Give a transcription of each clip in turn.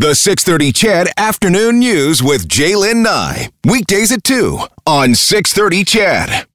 The 630 CHED Afternoon News with Jaylen Nye. Weekdays at 2 on 630 CHED.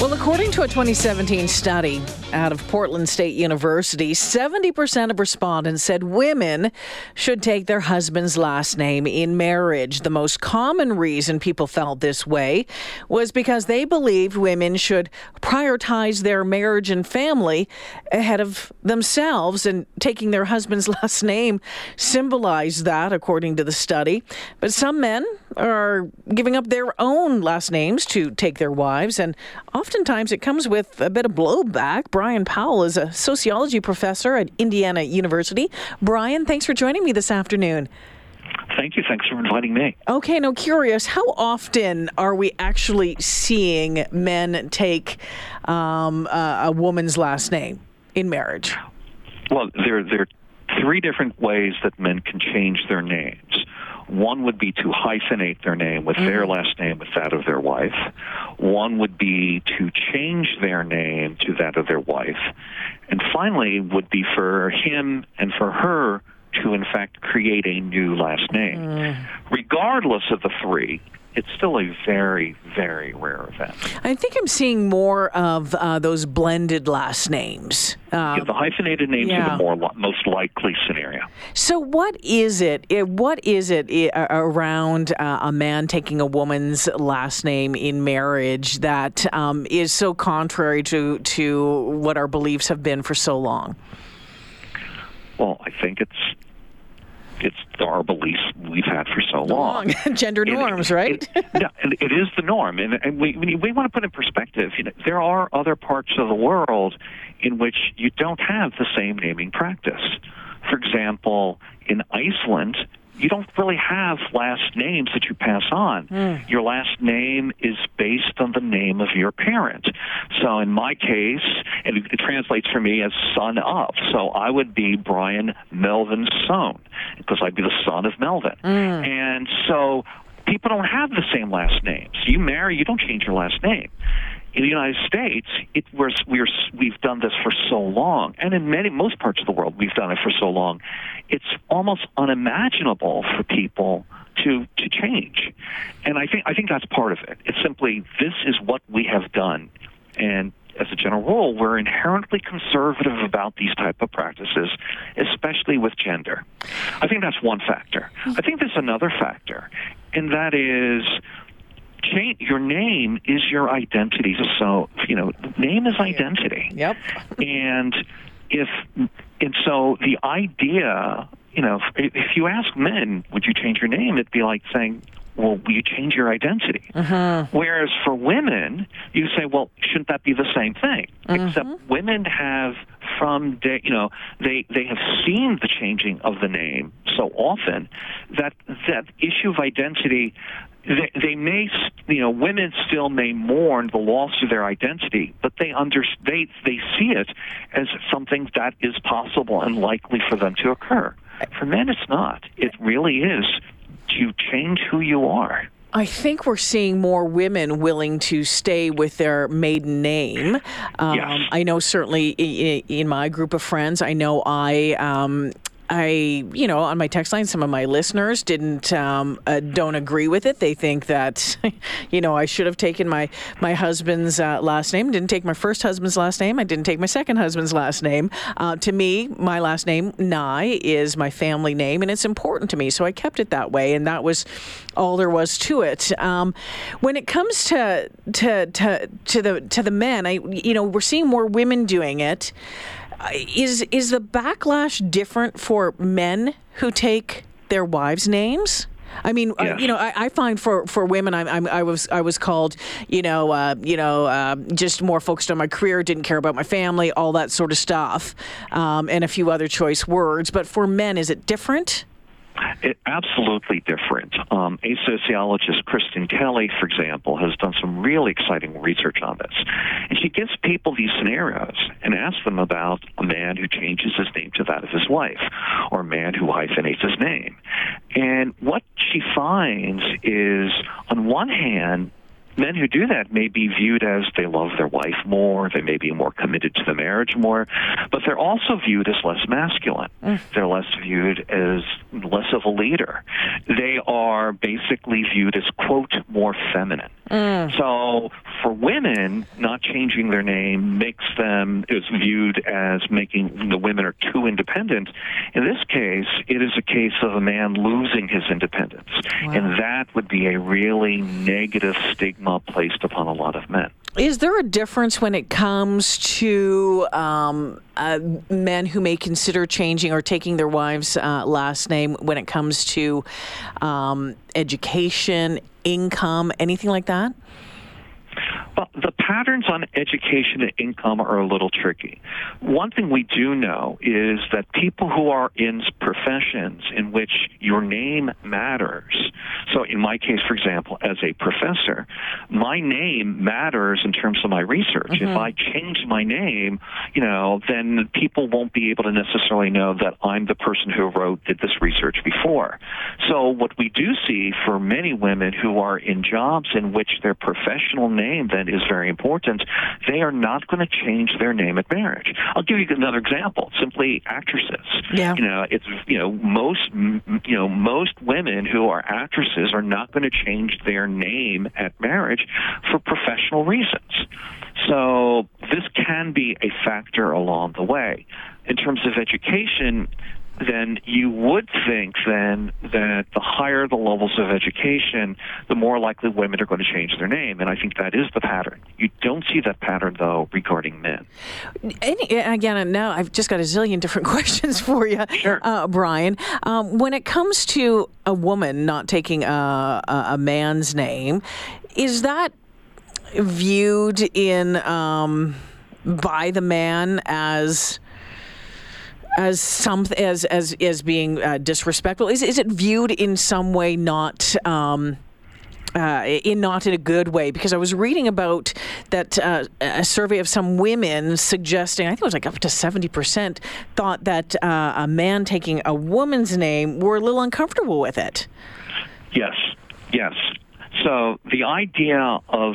Well, according to a 2017 study out of Portland State University, 70% of respondents said women should take their husband's last name in marriage. The most common reason people felt this way was because they believed women should prioritize their marriage and family ahead of themselves, and taking their husband's last name symbolized that, according to the study. But some men are giving up their own last names to take their wives, and oftentimes it comes with a bit of blowback. Brian Powell is a sociology professor at Indiana University. Brian, thanks for joining me this afternoon. Thank you. Thanks for inviting me. Okay, now curious, how often are we actually seeing men take um, a, a woman's last name in marriage? Well, there, there are three different ways that men can change their names. One would be to hyphenate their name with their mm-hmm. last name with that of their wife. One would be to change their name to that of their wife. And finally would be for him and for her to in fact create a new last name. Mm. Regardless of the three, it's still a very, very rare event. I think I'm seeing more of uh, those blended last names. Um, the hyphenated names yeah. are the more li- most likely scenario. So, what is it? what is it around uh, a man taking a woman's last name in marriage that um, is so contrary to to what our beliefs have been for so long? Well, I think it's it's our beliefs we've had for so long. Gender And norms, it- right? It, yeah, it is the norm, and, and we we, we want to put in perspective. You know, there are other parts of the world in which you don't have the same naming practice. For example, in Iceland, you don't really have last names that you pass on. Hmm. Your last name is based on the name of your parent. So in my case, it, it translates for me as son of. So I would be Brian Melvin Sohn because I'd be the son of Melvin. Hmm. And so people don't have the same last names. You marry, you don't change your last name. In the United States, it, we're, we're, we've done this for so long, and in many most parts of the world, we've done it for so long. It's almost unimaginable for people to to change, and I think I think that's part of it. It's simply this is what we have done, and as a general rule, we're inherently conservative about these type of practices, especially with gender. I think that's one factor. I think there's another factor, and that is change your name is your identity. So you know, name is identity. Yep. And if and so the idea, you know, if, if you ask men, would you change your name? It'd be like saying. Well, will you change your identity? Mm-hmm. Whereas for women, you say, well, shouldn't that be the same thing? Mm-hmm. Except women have from day, you know, they they have seen the changing of the name so often that that issue of identity they, they may, you know, women still may mourn the loss of their identity, but they under they they see it as something that is possible and likely for them to occur. For men, it's not. It really is. Do you change who you are. I think we're seeing more women willing to stay with their maiden name. Um, Yes. I know certainly in, in my group of friends, I know I. Um, I, you know, on my text line, some of my listeners didn't, um, uh, don't agree with it. They think that, you know, I should have taken my my husband's uh, last name. Didn't take my first husband's last name. I didn't take my second husband's last name. Uh, to me, my last name Nye is my family name, and it's important to me. So I kept it that way, and that was all there was to it. Um, when it comes to to to to the to the men, I, you know, we're seeing more women doing it. Is is the backlash different for men who take their wives' names? I mean, uh, you know, I, I find for, for women, I'm, I'm, I was I was called, you know, uh, you know, uh, just more focused on my career, didn't care about my family, all that sort of stuff, um, and a few other choice words. But for men, is it different? It, absolutely different. Um, a sociologist, Kristen Kelly, for example, has done some really exciting research on this. And she gives people these scenarios and asks them about a man who changes his name to that of his wife or a man who hyphenates his name. And what she finds is, on one hand, men who do that may be viewed as they love their wife more, they may be more committed to the marriage more, but they're also viewed as less masculine. Mm. They're less viewed as less of a leader. They are basically viewed as, quote, more feminine. Mm. So for women, not changing their name makes them is viewed as making the women are too independent. In this case, it is a case of a man losing his independence, wow. and that would be a really negative stigma placed upon a lot of men. Is there a difference when it comes to um, uh, men who may consider changing or taking their wife's uh, last name when it comes to um, education, income, anything like that? Well, the patterns on education and income are a little tricky. One thing we do know is that people who are in professions in which your name matters, so in my case, for example, as a professor, my name matters in terms of my research. Mm-hmm. If I change my name, you know, then people won't be able to necessarily know that I'm the person who wrote, did this research before. So what we do see for many women who are in jobs in which their professional name then is very important, they are not going to change their name at marriage. I'll give you another example. Simply actresses. Yeah. You know, it's you know most you know most women who are actresses are not going to change their name at marriage for professional reasons. So this can be a factor along the way. In terms of education, then you would think then that the higher the levels of education, the more likely women are going to change their name. And I think that is the pattern. You don't see that pattern, though, regarding men. Any, again, now I've just got a zillion different questions for you, sure. uh, Brian. Um, when it comes to a woman not taking a, a man's name, is that viewed in um, by the man as as some as as as being uh, disrespectful? Is is it viewed in some way not? Um, uh, in not in a good way because I was reading about that uh, a survey of some women suggesting I think it was like up to seventy percent thought that uh, a man taking a woman's name were a little uncomfortable with it. Yes, yes. So the idea of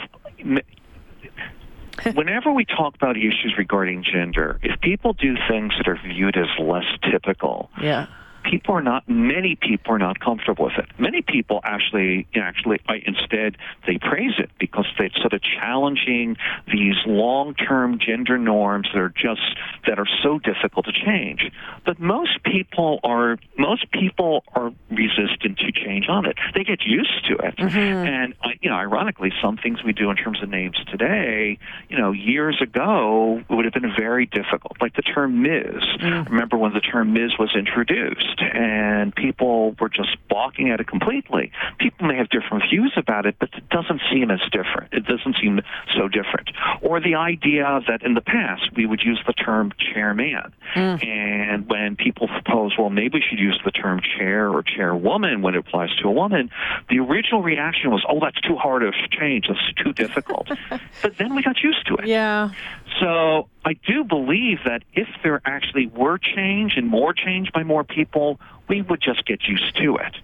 whenever we talk about issues regarding gender, if people do things that are viewed as less typical, yeah people are not many people are not comfortable with it. Many people actually actually instead they praise it because it's sort of challenging these long-term gender norms that are just that are so difficult to change. But most people are most people are resistant to change on it. They get used to it, mm-hmm. and you know, ironically, some things we do in terms of names today, you know, years ago would have been very difficult. Like the term Ms. Mm. Remember when the term Ms. was introduced? And people were just balking at it completely. People may have different views about it, but it doesn't seem as different. It doesn't seem so different. Or the idea that in the past we would use the term chairman, mm. and when people propose, well, maybe we should use the term chair or chairwoman when it applies to a woman, the original reaction was, oh, that's too hard to change. That's too difficult. but then we got used to it. Yeah. So I do believe that if there actually were change and more change by more people, we would just get used to it.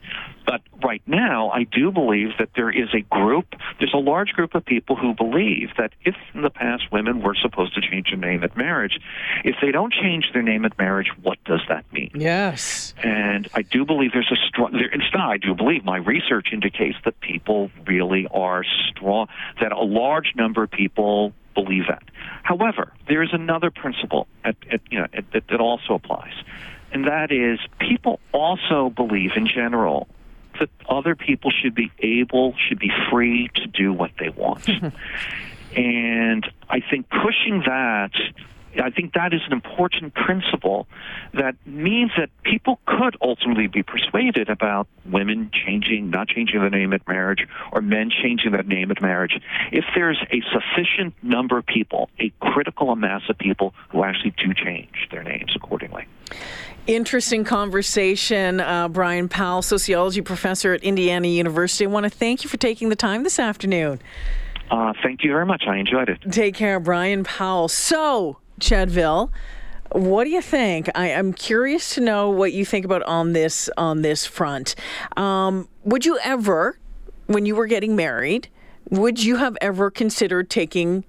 But right now, I do believe that there is a group, there's a large group of people who believe that if in the past women were supposed to change their name at marriage, if they don't change their name at marriage, what does that mean? Yes. And I do believe there's a strong, there, instead, I do believe my research indicates that people really are strong, that a large number of people believe that. However, there is another principle at, at, you know, that, that also applies, and that is people also believe in general that other people should be able, should be free to do what they want. and I think pushing that I think that is an important principle that means that people could ultimately be persuaded about women changing, not changing their name at marriage, or men changing their name at marriage, if there's a sufficient number of people, a critical mass of people who actually do change their names accordingly. Interesting conversation, uh, Brian Powell, sociology professor at Indiana University. I want to thank you for taking the time this afternoon. Uh, thank you very much. I enjoyed it. Take care, Brian Powell. So, Chadville. What do you think? I, am curious to know what you think about on this on this front. Um, would you ever, when you were getting married, Would you have ever considered taking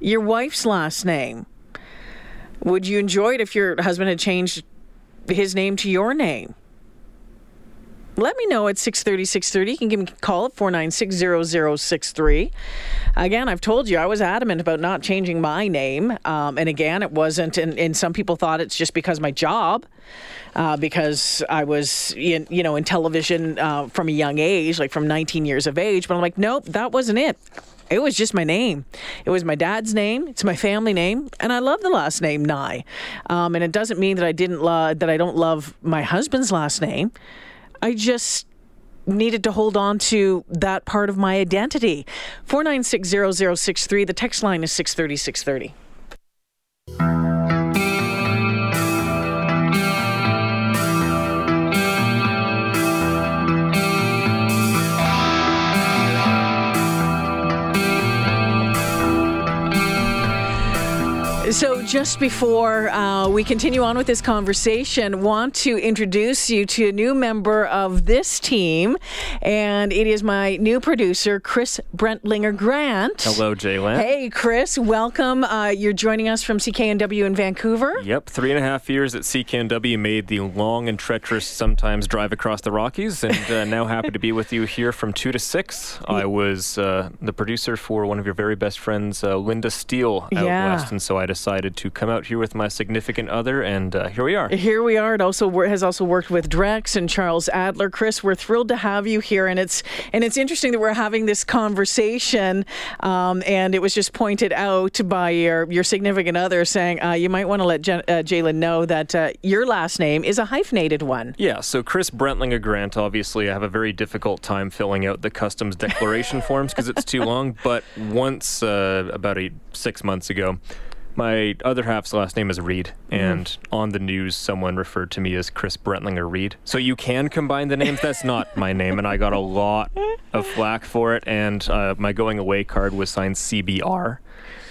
your wife's last name? Would you enjoy it if your husband had changed his name to your name? Let me know at 630, 630. You can give me a call at 496 Again, I've told you I was adamant about not changing my name. Um, and again, it wasn't, and, and, some people thought it's just because my job, uh, because I was, in, you know, in television uh, from a young age, like from 19 years of age. But I'm like, nope, that wasn't it. It was just my name. It was my dad's name. It's my family name, and I love the last name Nye. Um, and it doesn't mean that I didn't love that I don't love my husband's last name. I just needed to hold on to that part of my identity. 4960063. The text line is 630 630. So, just before uh, we continue on with this conversation, want to introduce you to a new member of this team, and it is my new producer, Chris Brentlinger Grant. Hello, Jalen. Hey, Chris, welcome. Uh, you're joining us from CKNW in Vancouver. Yep, three and a half years at CKNW made the long and treacherous sometimes drive across the Rockies, and uh, now happy to be with you here from two to six. I was uh, the producer for one of your very best friends, uh, Linda Steele, out yeah. west, and so I decided decided to come out here with my significant other, and uh, here we are. Here we are. It also has also worked with Drex and Charles Adler. Chris, we're thrilled to have you here, and it's and it's interesting that we're having this conversation. Um, and it was just pointed out by your your significant other saying uh, you might want to let Jen, uh, Jalen know that uh, your last name is a hyphenated one. Yeah. So Chris Brentlinger Grant. Obviously, I have a very difficult time filling out the customs declaration forms because it's too long. But once uh, about a, six months ago my other half's last name is Reed, mm-hmm. and mm-hmm. on the news, someone referred to me as Chris Brentlinger Reed. So you can combine the names. That's not my name, and I got a lot of flack for it. And uh, my going away card was signed CBR.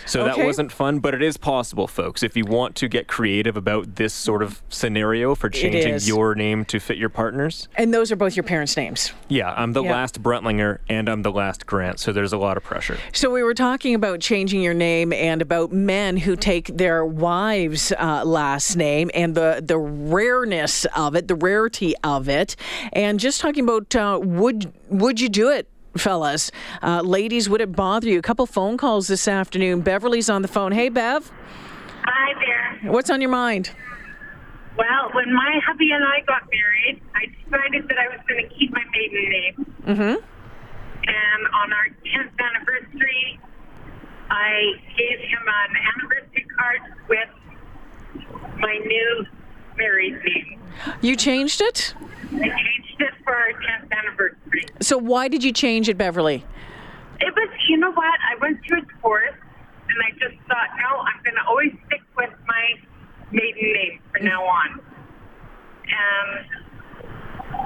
So okay. that wasn't fun, but it is possible, folks. If you want to get creative about this sort of scenario for changing your name to fit your partner's. And those are both your parents' names. Yeah, I'm the yeah. last Brentlinger and I'm the last Grant, so there's a lot of pressure. So we were talking about changing your name and about men who take their wives' uh, last name and the, the rareness of it, the rarity of it, and just talking about uh, would would you do it fellas. Uh, ladies, would it bother you? A couple phone calls this afternoon. Beverly's on the phone. Hey, Bev. Hi there. What's on your mind? Well, when my hubby and I got married, I decided that I was going to keep my maiden name. Mm-hmm. And on our 10th anniversary, I gave him an anniversary card with my new married name. You changed it? I changed it for our 10th anniversary. So why did you change it, Beverly? It was, you know what? I went through a divorce, and I just thought, no, I'm going to always stick with my maiden name from now on. And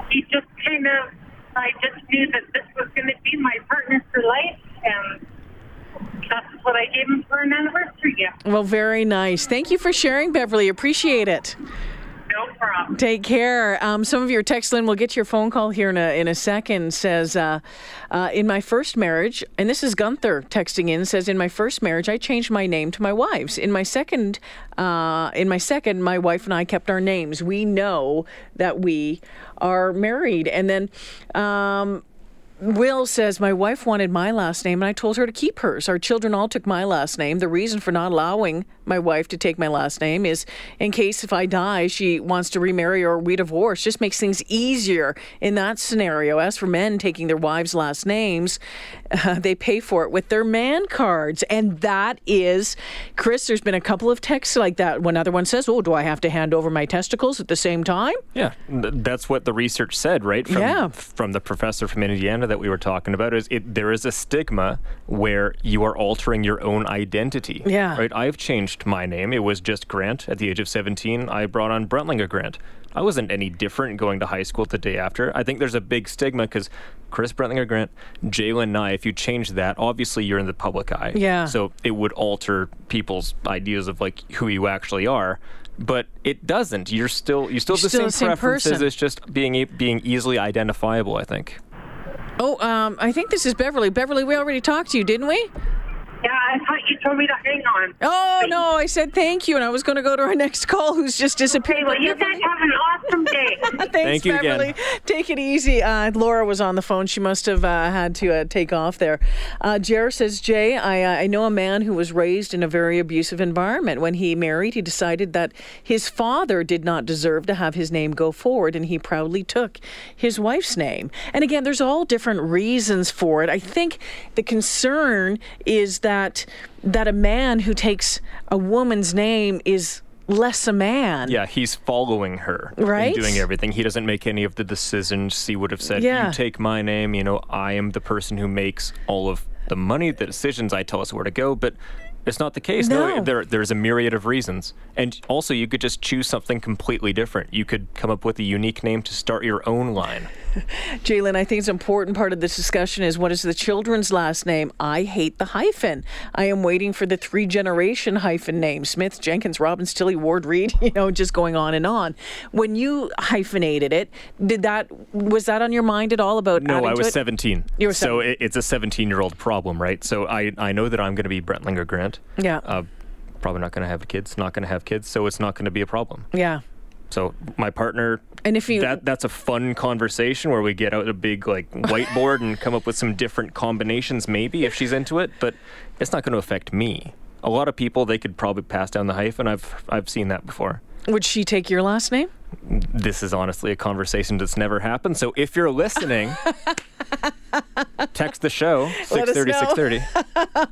he just kind of, I just knew that this was going to be my partner for life, and that's what I gave him for an anniversary gift. Well, very nice. Thank you for sharing, Beverly. Appreciate it. Take care. Um, some of your text, Lynn, we'll get your phone call here in a, in a second. Says, uh, uh, in my first marriage, and this is Gunther texting in, says, in my first marriage, I changed my name to my wife's. In my second, uh, in my second, my wife and I kept our names. We know that we are married. And then, um, Will says, My wife wanted my last name, and I told her to keep hers. Our children all took my last name. The reason for not allowing my wife to take my last name is in case if I die, she wants to remarry or we divorce. Just makes things easier in that scenario. As for men taking their wives' last names, uh, they pay for it with their man cards. And that is, Chris, there's been a couple of texts like that. One other one says, Oh, do I have to hand over my testicles at the same time? Yeah, that's what the research said, right? From, yeah. From the professor from Indiana that we were talking about is it there is a stigma where you are altering your own identity. Yeah. Right. I've changed my name. It was just Grant at the age of 17. I brought on Brentlinger Grant. I wasn't any different going to high school the day after. I think there's a big stigma because Chris Brentlinger Grant, Jalen Nye, if you change that, obviously you're in the public eye. Yeah. So it would alter people's ideas of like who you actually are but it doesn't. You're still you still have the still same, the same preferences. Person. It's just being being easily identifiable. I think. Oh, um, I think this is Beverly. Beverly, we already talked to you, didn't we? Yeah, I thought you told me to hang on. Oh no, I said thank you, and I was going to go to our next call, who's just disappeared. Okay, well, you guys have an awesome day. Thanks, Thank you Beverly. again. Take it easy. Uh, Laura was on the phone. She must have uh, had to uh, take off there. Uh, Jer says, Jay, I, uh, I know a man who was raised in a very abusive environment. When he married, he decided that his father did not deserve to have his name go forward, and he proudly took his wife's name. And again, there's all different reasons for it. I think the concern is that that a man who takes a woman's name is less a man. Yeah, he's following her Right? doing everything. He doesn't make any of the decisions. He would have said, Yeah. "You take my name." You know, I am the person who makes all of the money, the decisions. I tell us where to go, but. It's not the case. No. there, there's a myriad of reasons. And also, you could just choose something completely different. You could come up with a unique name to start your own line. Jalen, I think it's an important part of this discussion is what is the children's last name? I hate the hyphen. I am waiting for the three generation hyphen name Smith, Jenkins, Robbins, Tilly, Ward, Reed, you know, just going on and on. When you hyphenated it, did that was that on your mind at all about No, I to was it? 17. You were so it, it's a 17 year old problem, right? So I, I know that I'm going to be Brentlinger Grant. Yeah. Uh, probably not going to have kids, not going to have kids, so it's not going to be a problem. Yeah. So my partner, And if you that that's a fun conversation where we get out a big like whiteboard and come up with some different combinations, maybe if she's into it. But it's not going to affect me. A lot of people they could probably pass down the hyphen. I've I've seen that before. would she take your last name? This is honestly a conversation that's never happened. So if you're listening, text the show Let 630 630.